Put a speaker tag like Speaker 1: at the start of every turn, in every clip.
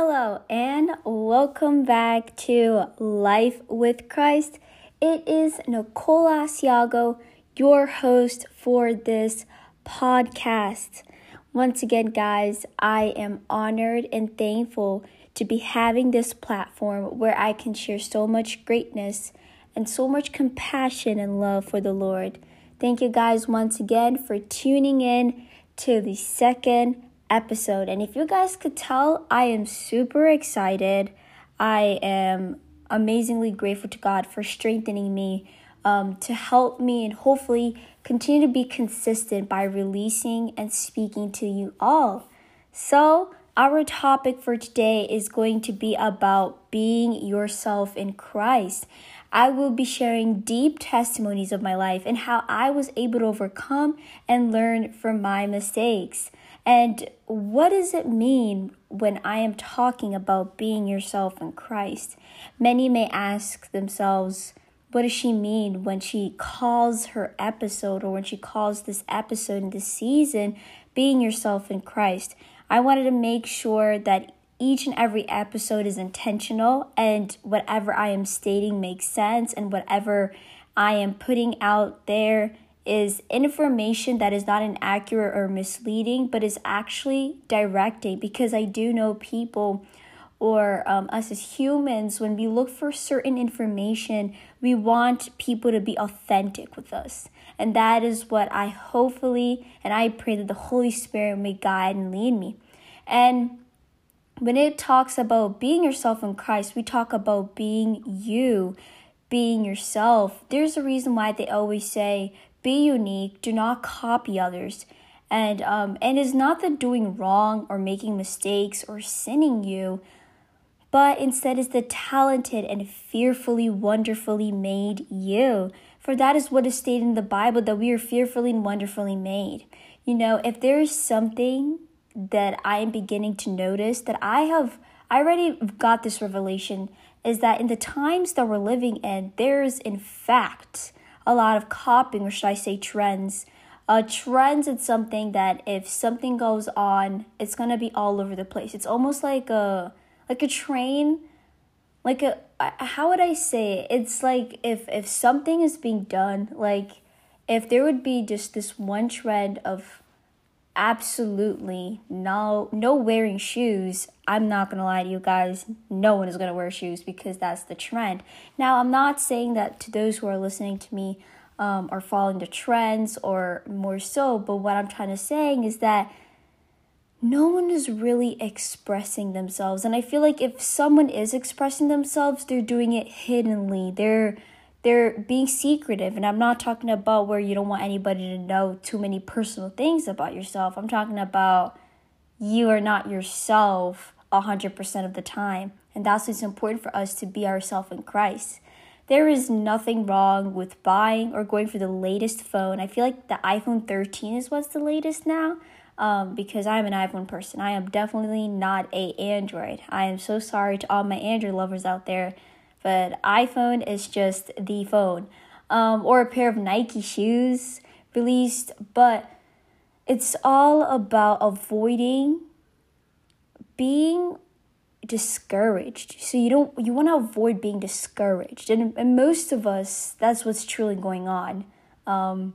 Speaker 1: Hello, and welcome back to Life with Christ. It is Nicole Asiago, your host for this podcast. Once again, guys, I am honored and thankful to be having this platform where I can share so much greatness and so much compassion and love for the Lord. Thank you guys once again for tuning in to the second episode. And if you guys could tell, I am super excited. I am amazingly grateful to God for strengthening me um, to help me and hopefully continue to be consistent by releasing and speaking to you all. So, our topic for today is going to be about being yourself in Christ. I will be sharing deep testimonies of my life and how I was able to overcome and learn from my mistakes. And what does it mean when I am talking about being yourself in Christ? Many may ask themselves, what does she mean when she calls her episode or when she calls this episode in this season being yourself in Christ? I wanted to make sure that each and every episode is intentional and whatever I am stating makes sense and whatever I am putting out there is information that is not inaccurate or misleading, but is actually directing because I do know people or um, us as humans, when we look for certain information, we want people to be authentic with us. And that is what I hopefully and I pray that the Holy Spirit may guide and lead me. And when it talks about being yourself in Christ, we talk about being you, being yourself. There's a reason why they always say, be unique, do not copy others. And um, and it's not the doing wrong or making mistakes or sinning you, but instead is the talented and fearfully, wonderfully made you. For that is what is stated in the Bible that we are fearfully and wonderfully made. You know, if there is something that I am beginning to notice that I have I already got this revelation is that in the times that we're living in, there's in fact a lot of copying, or should I say trends. Uh, trends is something that if something goes on, it's gonna be all over the place. It's almost like a like a train, like a how would I say it? It's like if if something is being done, like if there would be just this one trend of absolutely no no wearing shoes. I'm not gonna lie to you guys. No one is gonna wear shoes because that's the trend. Now i'm not saying that to those who are listening to me um, are following the trends or more so but what i'm trying to say is that no one is really expressing themselves. And i feel like if someone is expressing themselves they're doing it hiddenly. They're they're being secretive and i'm not talking about where you don't want anybody to know too many personal things about yourself. I'm talking about you are not yourself 100% of the time and that's why it's important for us to be ourselves in christ. There is nothing wrong with buying or going for the latest phone. I feel like the iphone 13 is what's the latest now um, because i'm an iphone person. I am definitely not a android. I am so sorry to all my android lovers out there but iPhone is just the phone. Um, or a pair of Nike shoes released, but it's all about avoiding being discouraged. So you don't you want to avoid being discouraged, and, and most of us that's what's truly going on. Um,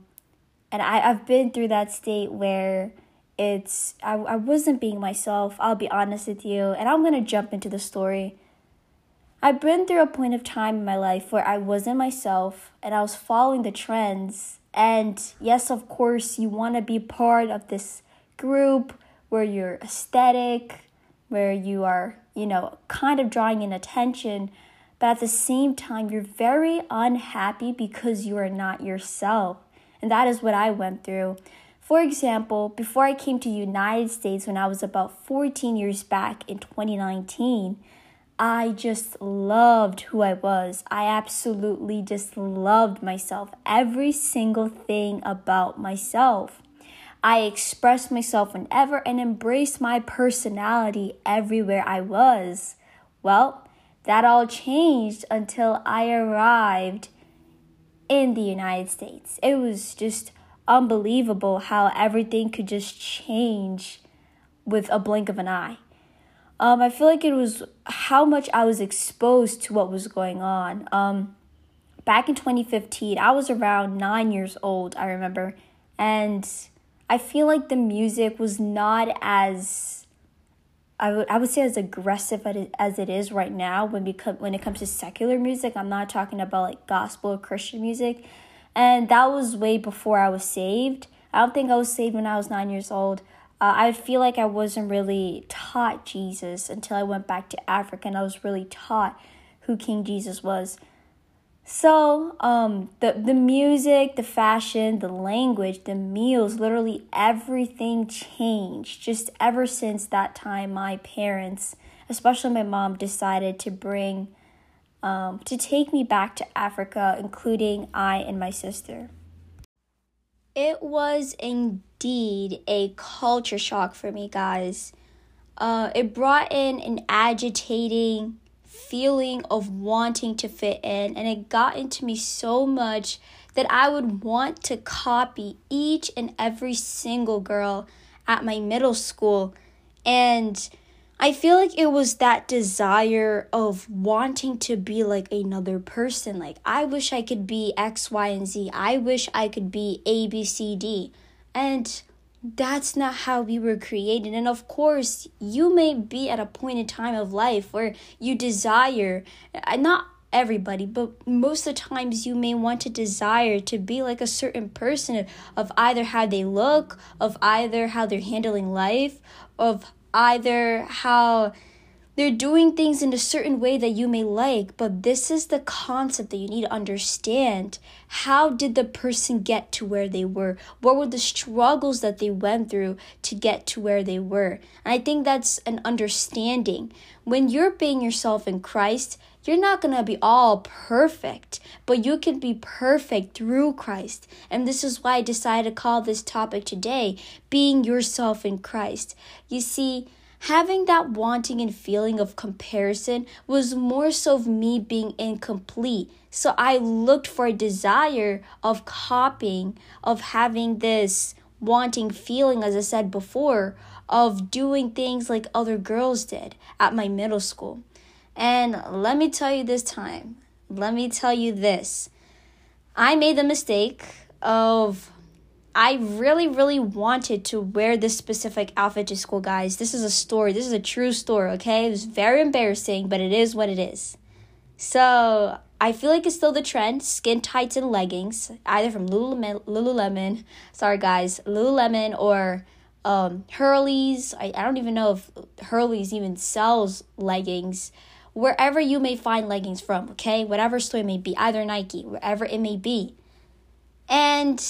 Speaker 1: and I I've been through that state where it's I I wasn't being myself. I'll be honest with you, and I'm gonna jump into the story. I've been through a point of time in my life where I wasn't myself and I was following the trends. And yes, of course, you want to be part of this group where you're aesthetic, where you are, you know, kind of drawing in attention. But at the same time, you're very unhappy because you are not yourself. And that is what I went through. For example, before I came to United States when I was about 14 years back in 2019, I just loved who I was. I absolutely just loved myself, every single thing about myself. I expressed myself whenever and embraced my personality everywhere I was. Well, that all changed until I arrived in the United States. It was just unbelievable how everything could just change with a blink of an eye. Um, I feel like it was how much I was exposed to what was going on. Um, back in 2015, I was around nine years old, I remember. And I feel like the music was not as I would I would say as aggressive as it is right now when become when it comes to secular music. I'm not talking about like gospel or Christian music, and that was way before I was saved. I don't think I was saved when I was nine years old. Uh, I feel like I wasn't really taught Jesus until I went back to Africa and I was really taught who King Jesus was. So, um, the the music, the fashion, the language, the meals, literally everything changed. Just ever since that time, my parents, especially my mom, decided to bring, um, to take me back to Africa, including I and my sister. It was indeed a culture shock for me, guys. Uh, it brought in an agitating feeling of wanting to fit in, and it got into me so much that I would want to copy each and every single girl at my middle school. And I feel like it was that desire of wanting to be like another person. Like, I wish I could be X, Y, and Z. I wish I could be A, B, C, D. And that's not how we were created. And of course, you may be at a point in time of life where you desire, uh, not everybody, but most of the times you may want to desire to be like a certain person of either how they look, of either how they're handling life, of either how they're doing things in a certain way that you may like, but this is the concept that you need to understand. How did the person get to where they were? What were the struggles that they went through to get to where they were? And I think that's an understanding. When you're being yourself in Christ, you're not going to be all perfect, but you can be perfect through Christ. And this is why I decided to call this topic today being yourself in Christ. You see, having that wanting and feeling of comparison was more so of me being incomplete. So I looked for a desire of copying, of having this wanting feeling, as I said before, of doing things like other girls did at my middle school. And let me tell you this time, let me tell you this. I made the mistake of I really, really wanted to wear this specific outfit to school, guys. This is a story. This is a true story, okay? It was very embarrassing, but it is what it is. So I feel like it's still the trend skin tights and leggings, either from Lululemon, Lululemon sorry guys, Lululemon or um, Hurley's. I, I don't even know if Hurley's even sells leggings. Wherever you may find leggings from, okay? Whatever store it may be, either Nike, wherever it may be. And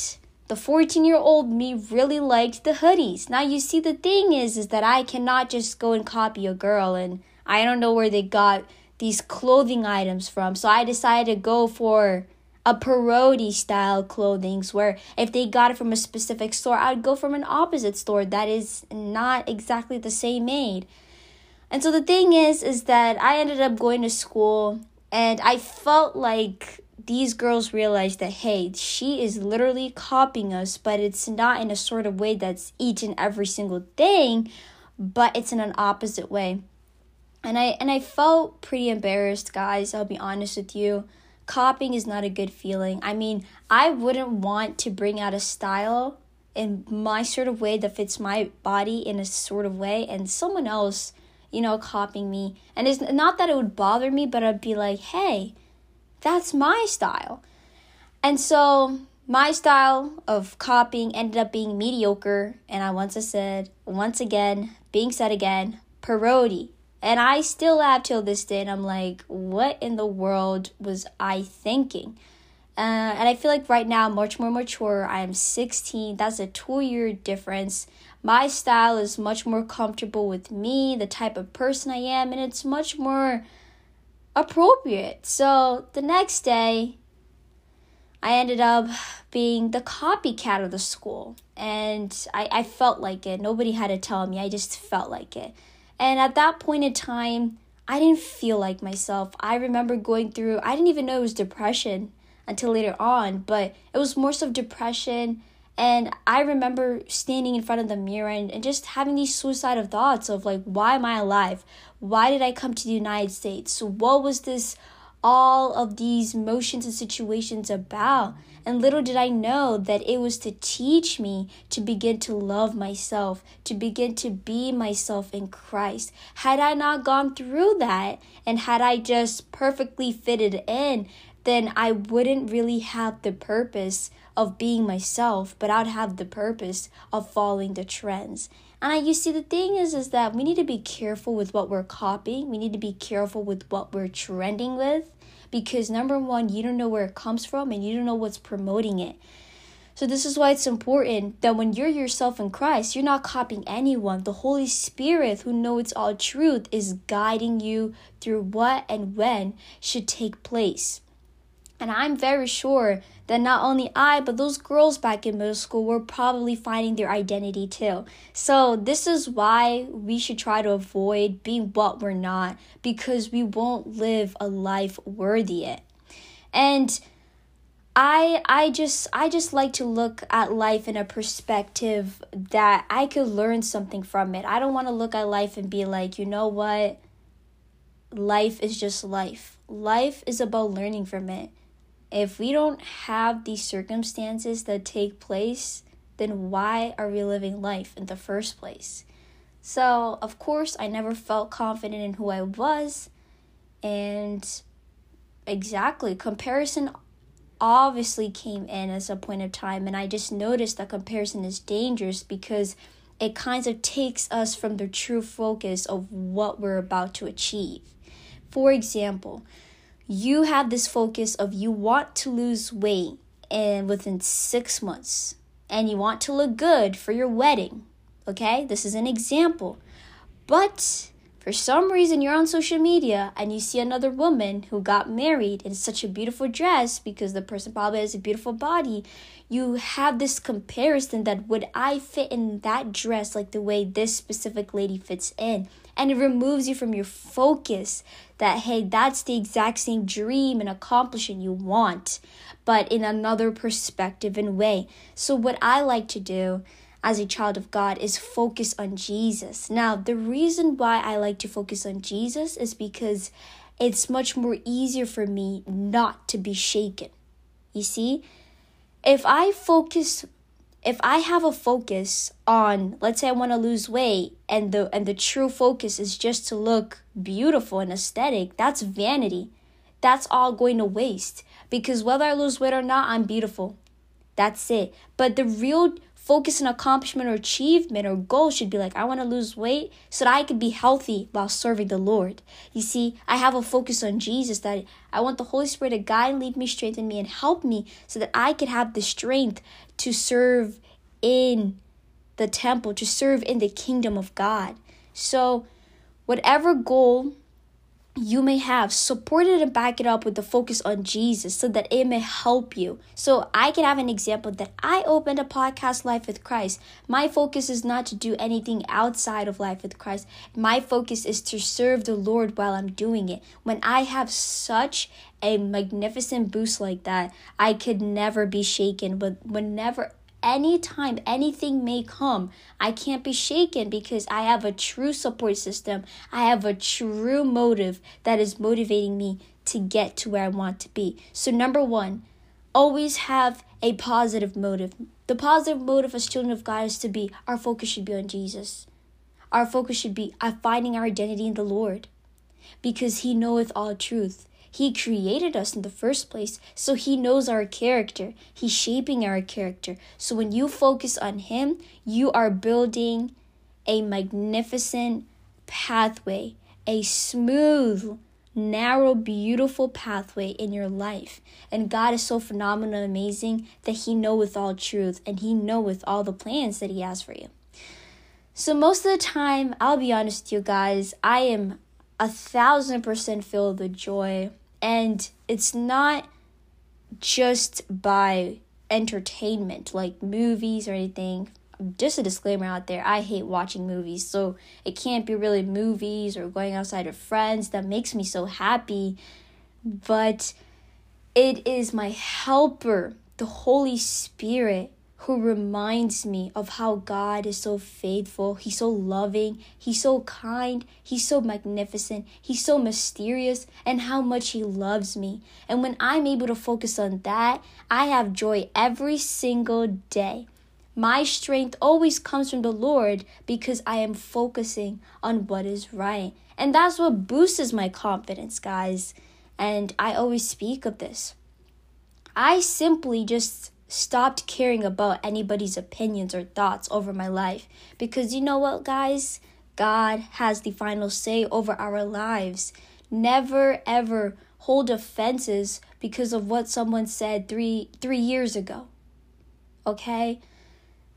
Speaker 1: the 14 year old me really liked the hoodies. Now you see the thing is is that I cannot just go and copy a girl and I don't know where they got these clothing items from. So I decided to go for a parody style clothings where if they got it from a specific store, I'd go from an opposite store that is not exactly the same made. And so the thing is is that I ended up going to school and I felt like these girls realized that hey, she is literally copying us, but it's not in a sort of way that's each and every single thing, but it's in an opposite way. And I and I felt pretty embarrassed, guys, I'll be honest with you. Copying is not a good feeling. I mean, I wouldn't want to bring out a style in my sort of way that fits my body in a sort of way and someone else, you know, copying me. And it's not that it would bother me, but I'd be like, "Hey, that's my style. And so my style of copying ended up being mediocre. And I once said, once again, being said again, parody. And I still have till this day, and I'm like, what in the world was I thinking? Uh, and I feel like right now much more mature. I am 16. That's a two year difference. My style is much more comfortable with me, the type of person I am, and it's much more appropriate. So the next day, I ended up being the copycat of the school. And I, I felt like it. Nobody had to tell me. I just felt like it. And at that point in time, I didn't feel like myself. I remember going through, I didn't even know it was depression until later on, but it was more so depression And I remember standing in front of the mirror and, and just having these suicidal thoughts of like, why am I alive? Why did I come to the United States? What was this all of these motions and situations about. And little did I know that it was to teach me to begin to love myself, to begin to be myself in Christ. Had I not gone through that, and had I just perfectly fitted in, then I wouldn't really have the purpose of being myself, but I'd have the purpose of following the trends. And I, you see, the thing is, is that we need to be careful with what we're copying. We need to be careful with what we're trending with because number one, you don't know where it comes from and you don't know what's promoting it. So, this is why it's important that when you're yourself in Christ, you're not copying anyone. The Holy Spirit, who knows all truth, is guiding you through what and when should take place. And I'm very sure that not only I, but those girls back in middle school were probably finding their identity too. So, this is why we should try to avoid being what we're not because we won't live a life worthy it. And I I just I just like to look at life in a perspective that I could learn something from it. I don't want to look at life and be like, "You know what? Life is just life. Life is about learning from it." If we don't have these circumstances that take place, then why are we living life in the first place? So, of course, I never felt confident in who I was. And exactly, comparison obviously came in as a point of time. And I just noticed that comparison is dangerous because it kind of takes us from the true focus of what we're about to achieve. For example, you have this focus of you want to lose weight and within 6 months and you want to look good for your wedding. Okay? This is an example. But for some reason you're on social media and you see another woman who got married in such a beautiful dress because the person probably has a beautiful body, you have this comparison that would I fit in that dress like the way this specific lady fits in? And it removes you from your focus that hey that's the exact same dream and accomplishment you want but in another perspective and way. So what i like to do as a child of god is focus on jesus. Now the reason why i like to focus on jesus is because it's much more easier for me not to be shaken. You see if i focus if I have a focus on let's say I want to lose weight and the and the true focus is just to look beautiful and aesthetic, that's vanity. That's all going to waste because whether I lose weight or not, I'm beautiful. That's it. But the real focus and accomplishment or achievement or goal should be like, I want to lose weight so that I can be healthy while serving the Lord. You see, I have a focus on Jesus that I want the Holy Spirit to guide, lead me, strengthen me, and help me so that I could have the strength to serve in the temple, to serve in the kingdom of God. So, whatever goal you may have support it and back it up with the focus on Jesus so that it may help you. So I can have an example that I opened a podcast Life with Christ. My focus is not to do anything outside of Life with Christ. My focus is to serve the Lord while I'm doing it. When I have such a magnificent boost like that, I could never be shaken, but whenever anytime anything may come, I can't be shaken because I have a true support system. I have a true motive that is motivating me to get to where I want to be. So, number one, always have a positive motive. The positive motive as children of God is to be our focus should be on Jesus. Our focus should be on finding our identity in the Lord because He knoweth all truth. He created us in the first place, so He knows our character. He's shaping our character. So when you focus on Him, you are building a magnificent pathway, a smooth, narrow, beautiful pathway in your life. And God is so phenomenal and amazing that He knoweth all truth and He knoweth all the plans that He has for you. So, most of the time, I'll be honest with you guys, I am a thousand percent filled with joy and it's not just by entertainment like movies or anything. Just a disclaimer out there I hate watching movies, so it can't be really movies or going outside with friends that makes me so happy. But it is my helper, the Holy Spirit, who reminds me of how God is so faithful. He's so loving. He's so kind. He's so magnificent. He's so mysterious, and how much He loves me. And when I'm able to focus on that, I have joy every single day. My strength always comes from the Lord because I am focusing on what is right. And that's what boosts my confidence, guys. And I always speak of this. I simply just stopped caring about anybody's opinions or thoughts over my life because you know what, guys? God has the final say over our lives. Never ever hold offenses because of what someone said 3 3 years ago. Okay?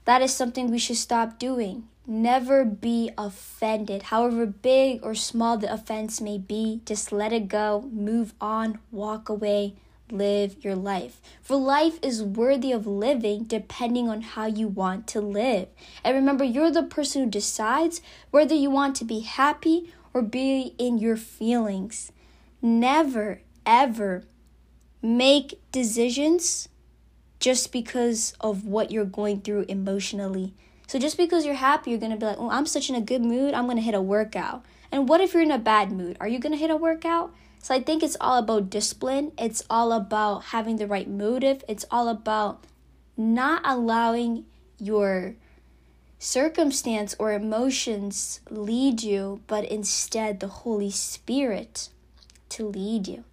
Speaker 1: That is something we should stop doing. Never be offended. However big or small the offense may be, just let it go, move on, walk away, live your life. For life is worthy of living depending on how you want to live. And remember, you're the person who decides whether you want to be happy or be in your feelings. Never, ever make decisions just because of what you're going through emotionally. So just because you're happy, you're gonna be like, oh, I'm such in a good mood, I'm gonna hit a workout. And what if you're in a bad mood? Are you gonna hit a workout? So I think it's all about discipline. It's all about having the right motive. It's all about not allowing your circumstance or emotions lead you, but instead the Holy Spirit to lead you.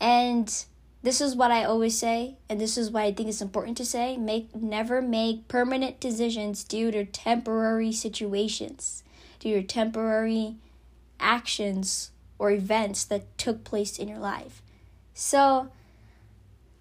Speaker 1: And this is what I always say, and this is why I think it's important to say make never make permanent decisions due to temporary situations, due to temporary actions or events that took place in your life. So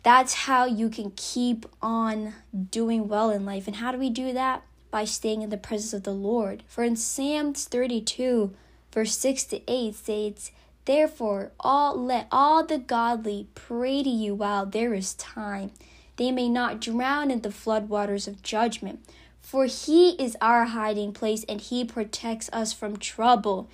Speaker 1: that's how you can keep on doing well in life. And how do we do that? By staying in the presence of the Lord. For in Psalms 32, verse 6 to 8 states, Therefore, all let all the godly pray to you while there is time. They may not drown in the floodwaters of judgment. For he is our hiding place and he protects us from trouble.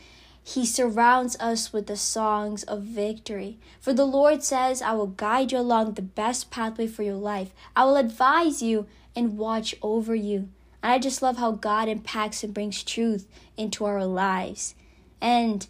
Speaker 1: He surrounds us with the songs of victory. For the Lord says, I will guide you along the best pathway for your life. I will advise you and watch over you. And I just love how God impacts and brings truth into our lives. And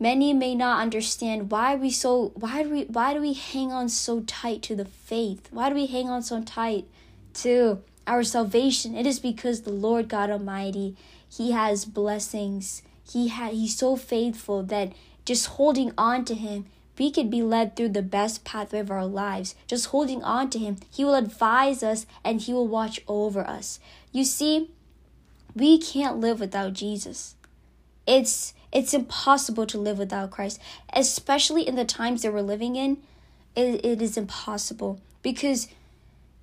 Speaker 1: Many may not understand why we so why do we why do we hang on so tight to the faith? Why do we hang on so tight to our salvation? It is because the Lord God Almighty, He has blessings. He had He's so faithful that just holding on to Him, we could be led through the best pathway of our lives. Just holding on to Him, He will advise us and He will watch over us. You see, we can't live without Jesus. It's it's impossible to live without Christ, especially in the times that we're living in. It, it is impossible because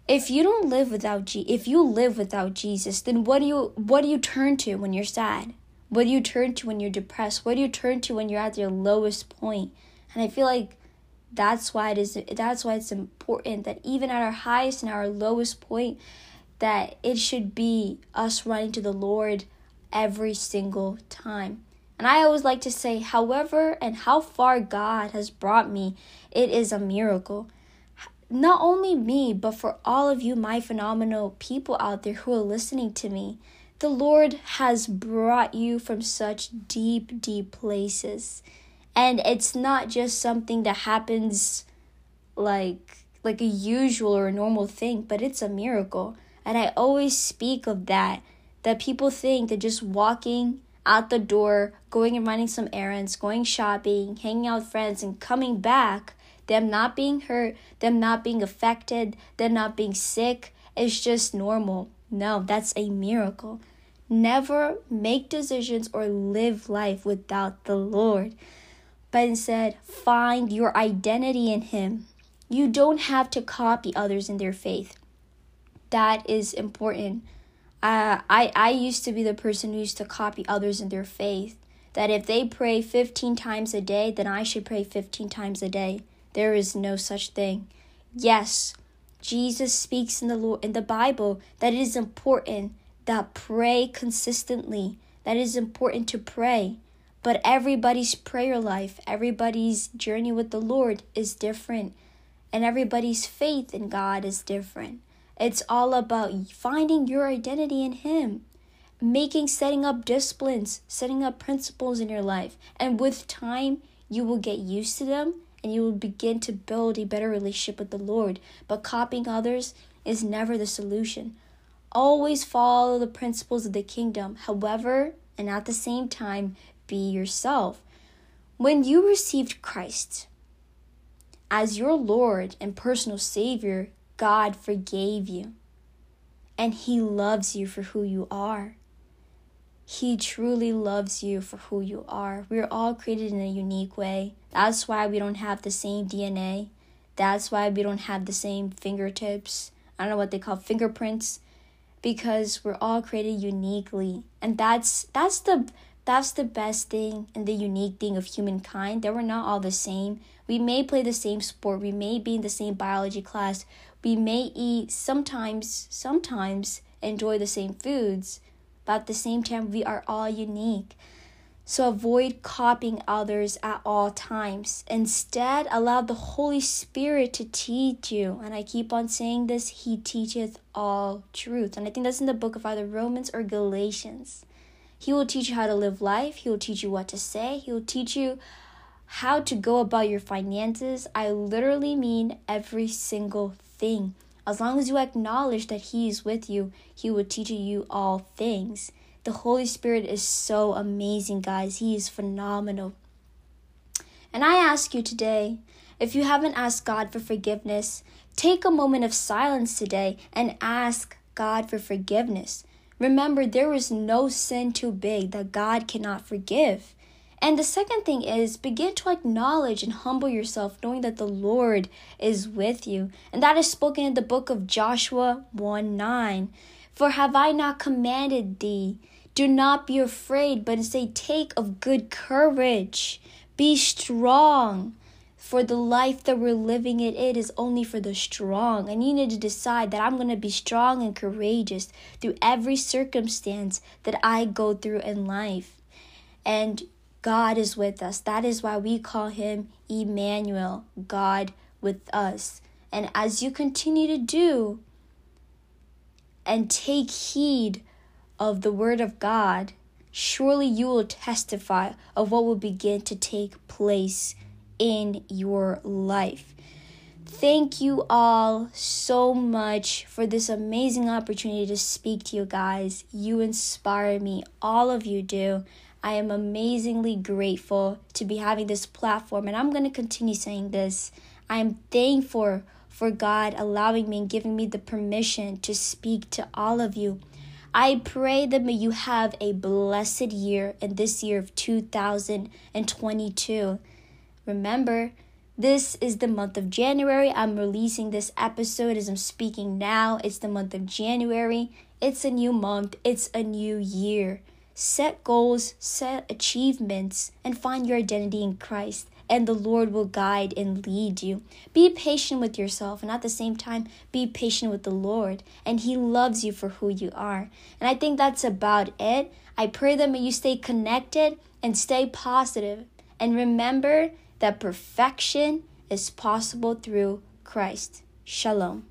Speaker 1: if you don't live without G, if you live without Jesus, then what do you what do you turn to when you're sad? What do you turn to when you're depressed? What do you turn to when you're at your lowest point? And I feel like that's why it is that's why it's important that even at our highest and our lowest point that it should be us running to the Lord every single time. And I always like to say, however, and how far God has brought me, it is a miracle. Not only me, but for all of you, my phenomenal people out there who are listening to me. The Lord has brought you from such deep, deep places. And it's not just something that happens like like a usual or a normal thing, but it's a miracle. And I always speak of that that people think that just walking out the door, going and running some errands, going shopping, hanging out with friends, and coming back, them not being hurt, them not being affected, them not being sick, is just normal. No, that's a miracle. Never make decisions or live life without the Lord, but instead find your identity in Him. You don't have to copy others in their faith. That is important uh, I I used to be the person who used to copy others in their faith. That if they pray 15 times a day, then I should pray 15 times a day. There is no such thing. Yes, Jesus speaks in the in the Bible that it is important that pray consistently. That is important to pray. But everybody's prayer life, everybody's journey with the Lord is different, and everybody's faith in God is different. It's all about finding your identity in Him, making, setting up disciplines, setting up principles in your life. And with time, you will get used to them and you will begin to build a better relationship with the Lord. But copying others is never the solution. Always follow the principles of the kingdom, however, and at the same time, be yourself. When you received Christ as your Lord and personal Savior, God forgave you. And He loves you for who you are. He truly loves you for who you are. We're all created in a unique way. That's why we don't have the same DNA. That's why we don't have the same fingertips. I don't know what they call fingerprints because we're all created uniquely. And that's that's the that's the best thing and the unique thing of humankind that we're not all the same. We may play the same sport, we may be in the same biology class, we may eat sometimes sometimes enjoy the same foods but at the same time, we are all unique. So avoid copying others at all times. Instead, allow the Holy Spirit to teach you. And I keep on saying this He teacheth all truth. And I think that's in the book of either Romans or Galatians. He will teach you how to live life, He will teach you what to say, He will teach you how to go about your finances. I literally mean every single thing. As long as you acknowledge that He is with you, He will teach you all things. The Holy Spirit is so amazing, guys. He is phenomenal. And I ask you today if you haven't asked God for forgiveness, take a moment of silence today and ask God for forgiveness. Remember, there is no sin too big that God cannot forgive. And the second thing is begin to acknowledge and humble yourself, knowing that the Lord is with you. And that is spoken in the book of Joshua 1 9. For have I not commanded thee? Do not be afraid, but say, Take of good courage. Be strong. For the life that we're living in, it is only for the strong. And you need to decide that I'm going to be strong and courageous through every circumstance that I go through in life. And God is with us. That is why we call him Emmanuel, God with us. And as you continue to do and take heed of the word of God, surely you will testify of what will begin to take place in your life. Thank you all so much for this amazing opportunity to speak to you guys. You inspire me, all of you do. I am amazingly grateful to be having this platform, and I'm going to continue saying this. I am thankful for God allowing me and giving me the permission to speak to all of you. I pray that may you have a blessed year in this year of 2022. Remember, this is the month of January. I'm releasing this episode as I'm speaking now. It's the month of January. It's a new month, it's a new year. Set goals, set achievements, and find your identity in Christ, and the Lord will guide and lead you. Be patient with yourself, and at the same time, be patient with the Lord, and He loves you for who you are. And I think that's about it. I pray that you stay connected and stay positive, and remember that perfection is possible through Christ. Shalom.